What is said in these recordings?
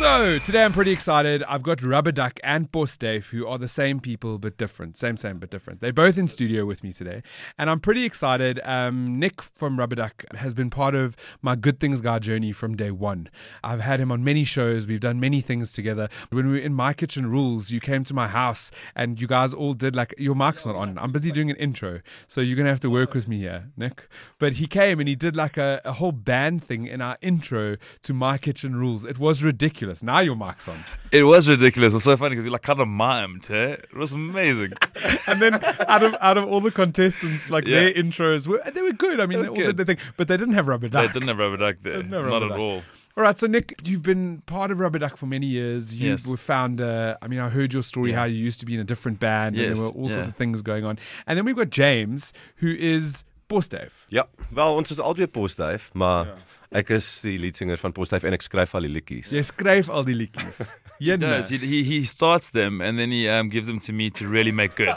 So today I'm pretty excited. I've got Rubber Duck and Postduif, who are the same people but different. Same, same but different. They're both in studio with me today, and I'm pretty excited. Um, Nick from Rubber Duck has been part of my Good Things Guy journey from day one. I've had him on many shows. We've done many things together. When we were in My Kitchen Rules, you came to my house and you guys all did like your mic's not on. I'm busy doing an intro, so you're gonna have to work with me here, Nick. But he came and he did like a, a whole band thing in our intro to My Kitchen Rules. It was ridiculous ridiculous. Now your mic's on. It was ridiculous. It was so funny because we like kind of mimed. Eh? It was amazing. and then out of out of all the contestants, like yeah. their intros were they were good. I mean, they, all did the thing, but they didn't have rubber duck. They didn't have rubber duck there. Not rubber at duck. all. All right, so Nick, you've been part of Rubber Duck for many years. You yes. were founder. I mean, I heard your story yeah. how you used to be in a different band, yes. and there were all yeah. sorts of things going on. And then we've got James, who is Postduif. Ja, wel ons is albei Postduif, maar ja. Ek is die leadsinger van Postduif en ek skryf al die liedjies. Jy skryf al die liedjies. He does. He, he, he starts them and then he um, gives them to me to really make good.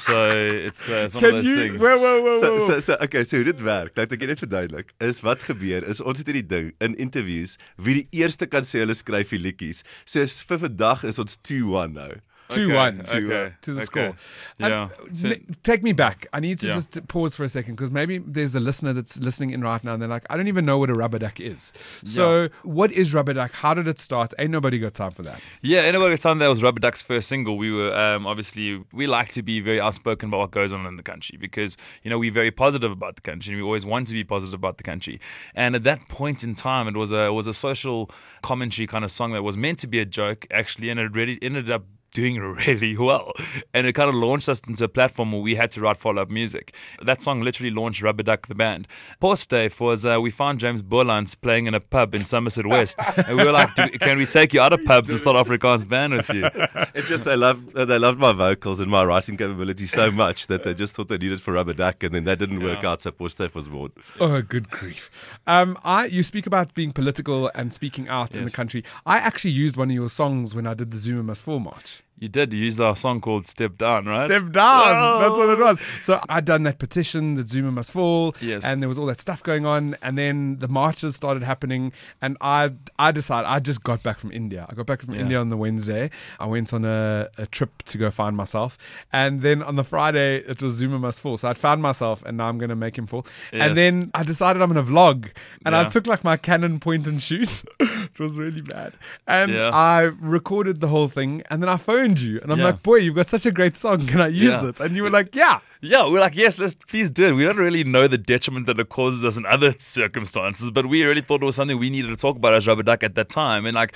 So it's uh, some Can of those you, things. Whoa, whoa, whoa, whoa. So, so, so okay, so hoe dit werk, laat ek net verduidelik. Is wat gebeur is ons het hierdie ding in interviews wie die eerste kan sê hulle skryf die liedjies. So vir vandag is ons 2-1 nou. Two okay, one to, okay, uh, to the okay. score. Yeah. So, take me back. I need to yeah. just pause for a second because maybe there's a listener that's listening in right now and they're like, I don't even know what a rubber duck is. So, yeah. what is rubber duck? How did it start? Ain't nobody got time for that. Yeah, ain't nobody got time. That was rubber duck's first single. We were um, obviously we like to be very outspoken about what goes on in the country because you know we're very positive about the country and we always want to be positive about the country. And at that point in time, it was a it was a social commentary kind of song that was meant to be a joke actually, and it really ended up doing really well. And it kind of launched us into a platform where we had to write follow up music. That song literally launched Rubber Duck the band. Postduif was uh, we found James Bolans playing in a pub in Somerset West. and we were like, can we take you out of pubs and start Afrikaans band with you? It's just they loved, they loved my vocals and my writing capability so much that they just thought they needed for Rubber Duck and then that didn't work out. So Post was born. Oh, good grief. Um, I, you speak about being political and speaking out yes. in the country. I actually used one of your songs when I did the Zuma Must Fall March. You did. You used our song called Step Down, right? Step Down. Whoa. That's what it was. So I'd done that petition that Zuma must fall. Yes. And there was all that stuff going on. And then the marches started happening. And I I decided, I just got back from India. I got back from yeah. India on the Wednesday. I went on a, a trip to go find myself. And then on the Friday, it was Zuma must fall. So I'd found myself and now I'm going to make him fall. Yes. And then I decided I'm going to vlog. And yeah. I took like my Canon point and shoot. it was really bad. And yeah. I recorded the whole thing. And then I phoned you, and I'm yeah. like, boy, you've got such a great song. Can I use yeah. it? And you were like, yeah. Yeah, we're like, yes, let's please do it. We don't really know the detriment that it causes us in other circumstances, but we really thought it was something we needed to talk about as Rubber Duck at that time. And like,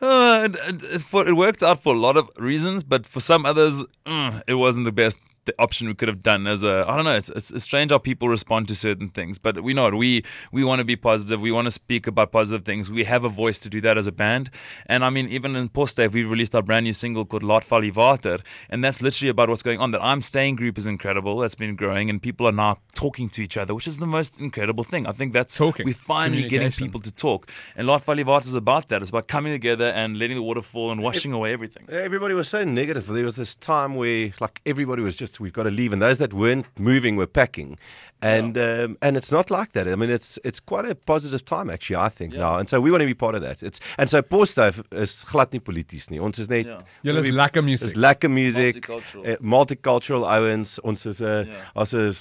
uh, it, it, for, it worked out for a lot of reasons, but for some others, mm, it wasn't the best the option we could have done as a I don't know it's, it's, it's strange how people respond to certain things but we know it. We we want to be positive. We want to speak about positive things. We have a voice to do that as a band. And I mean even in Postduif we released our brand new single called Laat val die water. And that's literally about what's going on. That I'm staying group is incredible. That's been growing and people are now talking to each other which is the most incredible thing. I think that's talking. we're finally getting people to talk. And Laat val die water is about that. It's about coming together and letting the water fall and washing it, away everything. everybody was so negative. There was this time where like everybody was just we've got to leave, and those that weren't moving were packing, and yeah. um, and it's not like that. I mean, it's it's quite a positive time actually. I think yeah. now, and so we want to be part of that. It's and so Postduif is glad nie polities nie. Ons is net ja. Julle is lekker musiek. Is lekker musiek. Multicultural. Uh, multicultural ouens. Ons is 'n uh, yeah. as 'n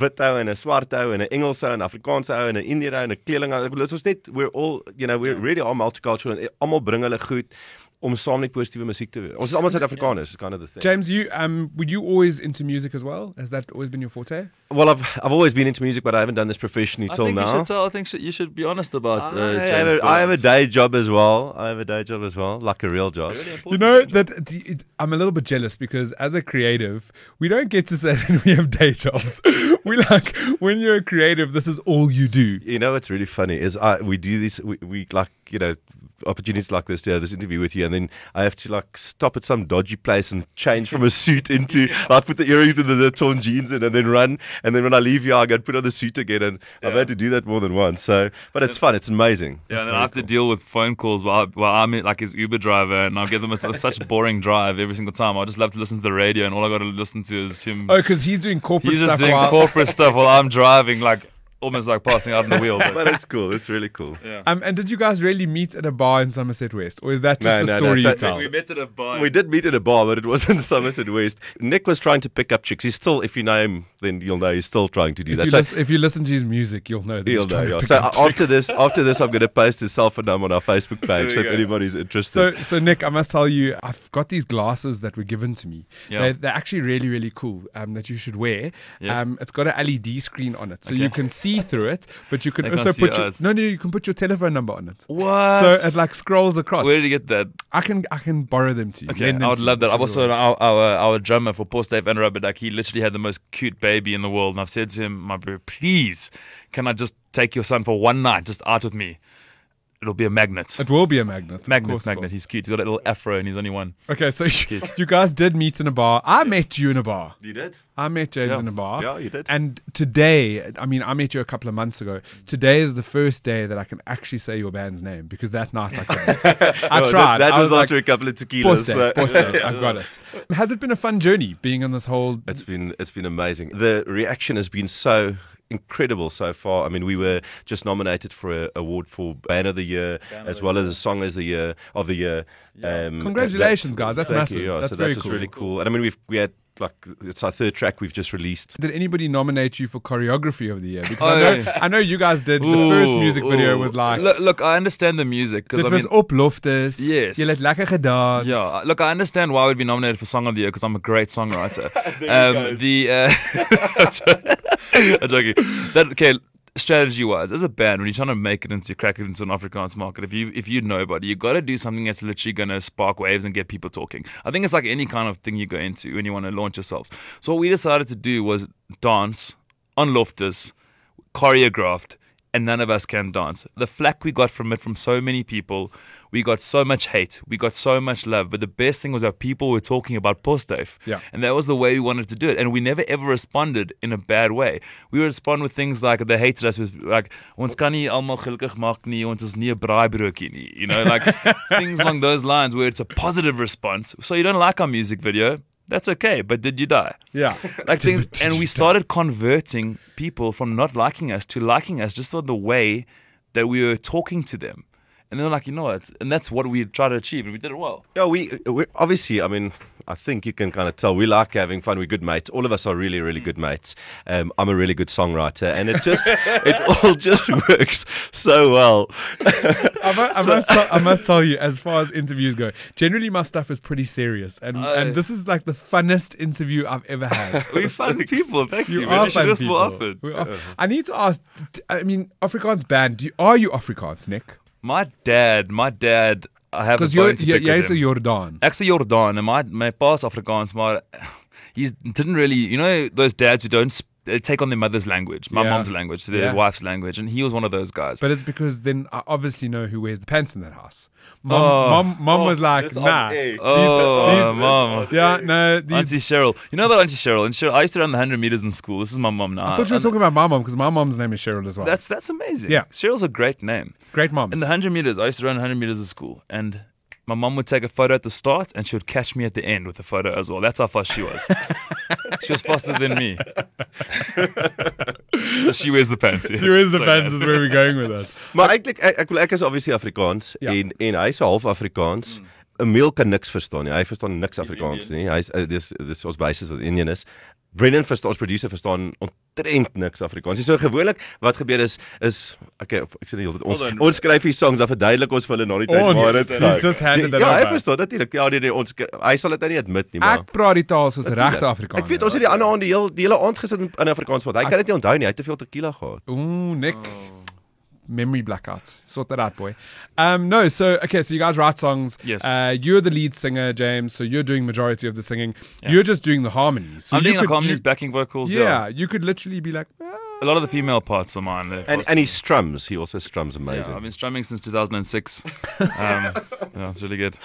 wit ou en 'n swart ou en 'n Engelse ou en 'n Afrikaanse ou en 'n Indiër ou en 'n kleeling ou. Ons net we're all, you know, we're yeah. really all multicultural en almal bring hulle goed om saam net positiewe musiek te wees. Ons is almal Suid-Afrikaners, kind of the thing. James, you um were you always into music as well? Has that always been your forte? Well, I've I've always been into music, but I haven't done this professionally till now. I think you should tell, I think you should be honest about uh, I, have a, I have a day job as well. I have a day job as well, like a real job. Really you know that the, I'm a little bit jealous because as a creative, we don't get to say that we have day jobs. we like when you're a creative, this is all you do. You know what's really funny is I we do this we, we like you know opportunities like this to have this interview with you, and then I have to like stop at some dodgy place and change from a suit into I put the earrings and the, the torn jeans in, and then run, and then when I leave here, I go put on the suit again, and yeah. I've had to do that more than once. So, but it's fun, it's amazing. Yeah, it's and I have cool. to deal with phone calls while while I'm like his Uber driver, and I'll give them a, such a boring drive every single time. I just love to listen to the radio, and all I got to listen to is him. Oh, because he's doing corporate. He's just doing while... corporate stuff while I'm driving, like almost like passing out on the wheel. But, but it's cool. It's really cool. Yeah. Um, and did you guys really meet at a bar in Somerset West, or is that just no, the no, story no. you tell? We met at a bar. We did meet at a bar, but it wasn't Somerset West. Nick was trying to pick up chicks. He's still, if you know him, then you'll know he's still trying to do if that. You so, listen, if you listen to his music, you'll know. That you'll know. Yeah. So after this, after this, I'm going to post his cell phone number on our Facebook page so if anybody's interested. So, so Nick, I must tell you, I've got these glasses that were given to me. Yeah. They're, they're actually really, really cool. Um, that you should wear. Yes. Um, it's got an LED screen on it, so okay. you can see through it but you can also put your, no, no, you can put your telephone number on it. What? So it like scrolls across. Where did you get that? I can I can borrow them to you. Okay, I would love that. I've also our, our our drummer for Postduif and Rubber Duck. He literally had the most cute baby in the world, and I've said to him, my bro, please, can I just take your son for one night, just out with me? It'll be a magnet. It will be a magnet. Magnet, magnet. He's cute. He's got a little afro and he's only one. Okay, so you, you guys did meet in a bar. I yes. met you in a bar. You did? I met James yeah. in a bar. Yeah, you did. And today, I mean, I met you a couple of months ago. Today is the first day that I can actually say your band's name because that night I couldn't. I no, tried. That, that I was, was after like, a couple of tequilas. so. I've got it. Has it been a fun journey being on this whole? It's been it's been amazing. The reaction has been so incredible so far. I mean, we were just nominated for an award for Band of the Year Band as well year. as a Song as the Year of the Year. Yeah. Um, Congratulations, guys! That's massive. You, yeah. That's so very that was cool. really cool. And I mean, we've we had like it's our third track we've just released. Did anybody nominate you for choreography of the year? Because oh, I, know, yeah. I know you guys did. Ooh, the first music video was like. Look, look, I understand the music because it was mean, op Loftus. Yes, you let lekker gedaan. Yeah, look, I understand why I would be nominated for song of the year because I'm a great songwriter. um, the uh, I'm joking. That okay strategy wise, as a band, when you're trying to make it into crack it into an Afrikaans market, if you if you know, nobody, you got to do something that's literally to spark waves and get people talking. I think it's like any kind of thing you go into when you want to launch yourselves. So what we decided to do was dance on Loftus, choreographed, and none of us can dance. The flack we got from it from so many people we got so much hate, we got so much love. But the best thing was that people were talking about Postduif. Yeah. And that was the way we wanted to do it. And we never ever responded in a bad way. We would respond with things like they hated us with like ons kan nie almal gelukkig maak nie, ons is nie 'n braaibroodjie nie. You know, like things along those lines where it's a positive response. So you don't like our music video, that's okay, but did you die? Yeah. Like things, and we started converting people from not liking us to liking us just on the way that we were talking to them. And they're like, you know what? And that's what we try to achieve, and we did it well. Yeah, we we obviously. I mean, I think you can kind of tell we like having fun. We're good mates. All of us are really, really good mates. Um, I'm a really good songwriter, and it just it all just works so well. I, must, I, must tell, I must tell you, as far as interviews go, generally my stuff is pretty serious, and uh, and this is like the funnest interview I've ever had. we fun people. Thank you. You are fun this people. more often. Are, I need to ask. I mean, Afrikaans band. You, are you Afrikaans, Nick? My dad, my dad, I have Because you're jy's 'n Jordaan. Ek's 'n Jordaan and my my pa's Afrikaans, maar he didn't really, you know, those dads who don't sp- take on their mother's language, my yeah. mom's language, their yeah. wife's language, and he was one of those guys. But it's because then I obviously know who wears the pants in that house. Mom, oh, mom, mom oh, was like, nah. These, oh, these, mom. Yeah, no. These, Auntie Cheryl. You know about Auntie Cheryl? And Cheryl, I used to run the 100 meters in school. This is my mom now. I thought you were talking about my mom because my mom's name is Cheryl as well. That's that's amazing. Yeah. Cheryl's a great name. Great mom. In the 100 meters, I used to run 100 meters in school. And my mom would take a photo at the start and she would catch me at the end with a photo as well. That's how fast she was. she was faster than me. so she wears the pants. Yes. She wears the so, pants is where we're going with that. Maar eintlik ek ek, ek is obviously Afrikaans ja. en en hy's half Afrikaans. Mm. Emil kan niks verstaan nie. Hy verstaan niks Afrikaans nie. Hy's dis dis ons basis wat Indian is. Brendan verstaan ons producer verstaan ontrent niks Afrikaans. So gewoonlik wat gebeur is is okay, ek sê die hele tyd ons on, ons skryf hier songs dan verduidelik ons vir hulle na die tyd maar dit just handed ja, ja, hy verstaan natuurlik. Ja, nee, nee, ons hy sal dit nou nie admit nie, maar Ek praat die taal soos regte Afrikaans. Ek weet ons het die ander aand die hele die hele aand gesit in Afrikaans want hy kan dit nie onthou nie. Hy het te veel tequila gehad. Ooh, Nick. Oh memory blackouts. Sort that out, boy. Um, no, so okay, so you guys write songs. Yes. Uh, you're the lead singer, James. So you're doing majority of the singing. Yeah. You're just doing the harmonies. So I'm doing the harmonies, backing vocals. Yeah, yeah, you could literally be like. Ah. A lot of the female parts are mine. And, and he strums. He also strums amazing. Yeah, I've been strumming since 2006. um, yeah, it's really good.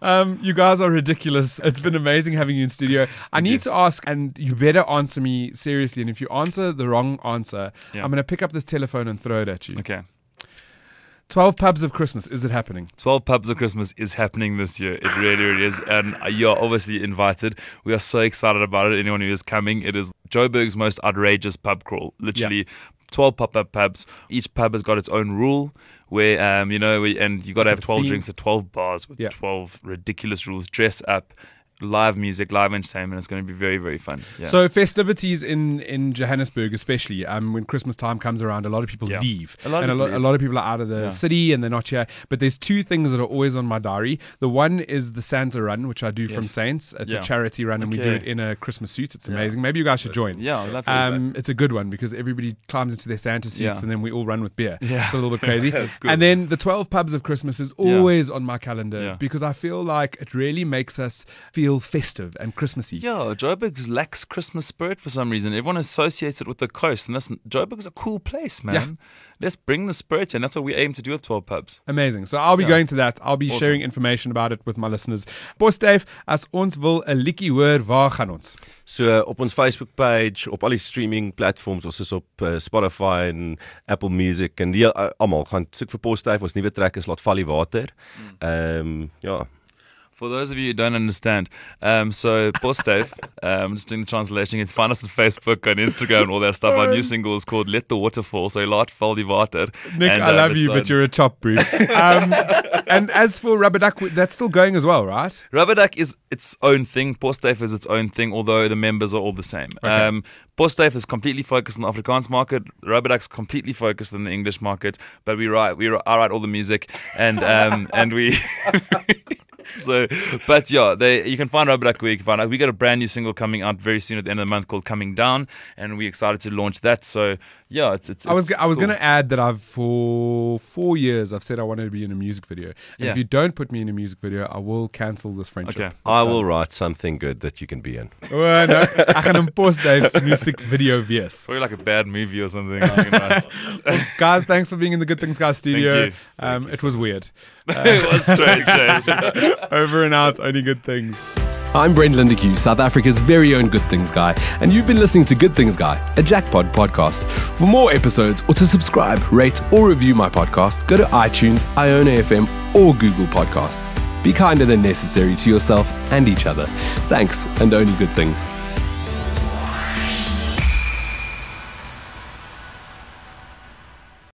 Um, you guys are ridiculous. It's been amazing having you in studio. I need to ask, and you better answer me seriously. And if you answer the wrong answer, Yeah. I'm going to pick up this telephone and throw it at you. Okay. 12 pubs of Christmas. Is it happening? 12 Pubs of Christmas is happening this year. It really, really is. And you're obviously invited. We are so excited about it. Anyone who is coming, it is Joburg's most outrageous pub crawl. Literally 12 pop up pubs. Each pub has got its own rule where, um, you know, we, and you got to have 12 theme. drinks at 12 bars with Yeah. 12 ridiculous rules. Dress up, live music, live entertainment. It's going to be very, very fun. Yeah. So festivities in, in Johannesburg, especially um, when Christmas time comes around, a lot of people Yeah. leave, A lot of and a, people lot, a lot of people are out of the Yeah. city and they're not here. But there's two things that are always on my diary. The one is the Santa Run, which I do from Saints. It's a charity run, and we do it in a Christmas suit. It's amazing. Maybe you guys should join. yeah, I'd love to. Um, it's a good one because everybody climbs into their Santa suits and then we all run with beer. Yeah. It's a little bit crazy. And then the 12 pubs of Christmas is always on my calendar because I feel like it really makes us feel festive and Christmassy. Yeah, Joburg lacks Christmas spirit for some reason. Everyone associates it with the coast, and that's Joburg's a cool place, man. Let's bring the spirit in. That's what we aim to do with 12 pubs. Amazing. So I'll be Yeah. going to that. I'll be Awesome. sharing information about it with my listeners. Postduif, as ons wil 'n liedjie hoor, waar gaan ons? So uh, op ons Facebook page, op al die streaming platforms, ons is op uh, Spotify en Apple Music en die uh, almal gaan soek vir Postduif, ons nuwe trek is Laat val die water. Ehm ja. For those of you who don't understand, um, so Postduif, um, just doing the translation, you can find us on Facebook, and Instagram, and all that stuff. Our new single is called Let the Water Fall, so Laat val die water. Nick, And, I um, love you, on- but you're a chop breed. um, and as for Rubber Duck, that's still going as well, right? Rubber Duck is its own thing. Postduif is its own thing, although the members are all the same. Um, Postduif is completely focused on the Afrikaans market. Rubber Duck's completely focused on the English market. But we write, we write, I write all the music, and um, and we. so, but yeah, they you can find Rubber Duck where you can find out. We got a brand new single coming out very soon at the end of the month called "Coming Down," and we're excited to launch that. So yeah, it's it's. I was it's I was cool. going to add that I've for four years I've said I wanted to be in a music video. And Yeah. if you don't put me in a music video, I will cancel this friendship. Okay. I will write something good that you can be in. Oh, no. Ek gaan hom Postduif's music video yes. Probably like a bad movie or something. I can write. Guys, thanks for being in the Good Things Guys studio. you. Um, it was weird. it was strange. eh? Over and out, only good things. I'm Brent Lindeque, South Africa's very own Good Things Guy, and you've been listening to Good Things Guy, a Jackpot podcast. For more episodes or to subscribe, rate, or review my podcast, go to iTunes, iono.fm, or Google Podcasts. Be kinder than necessary to yourself and each other. Thanks, and only good things.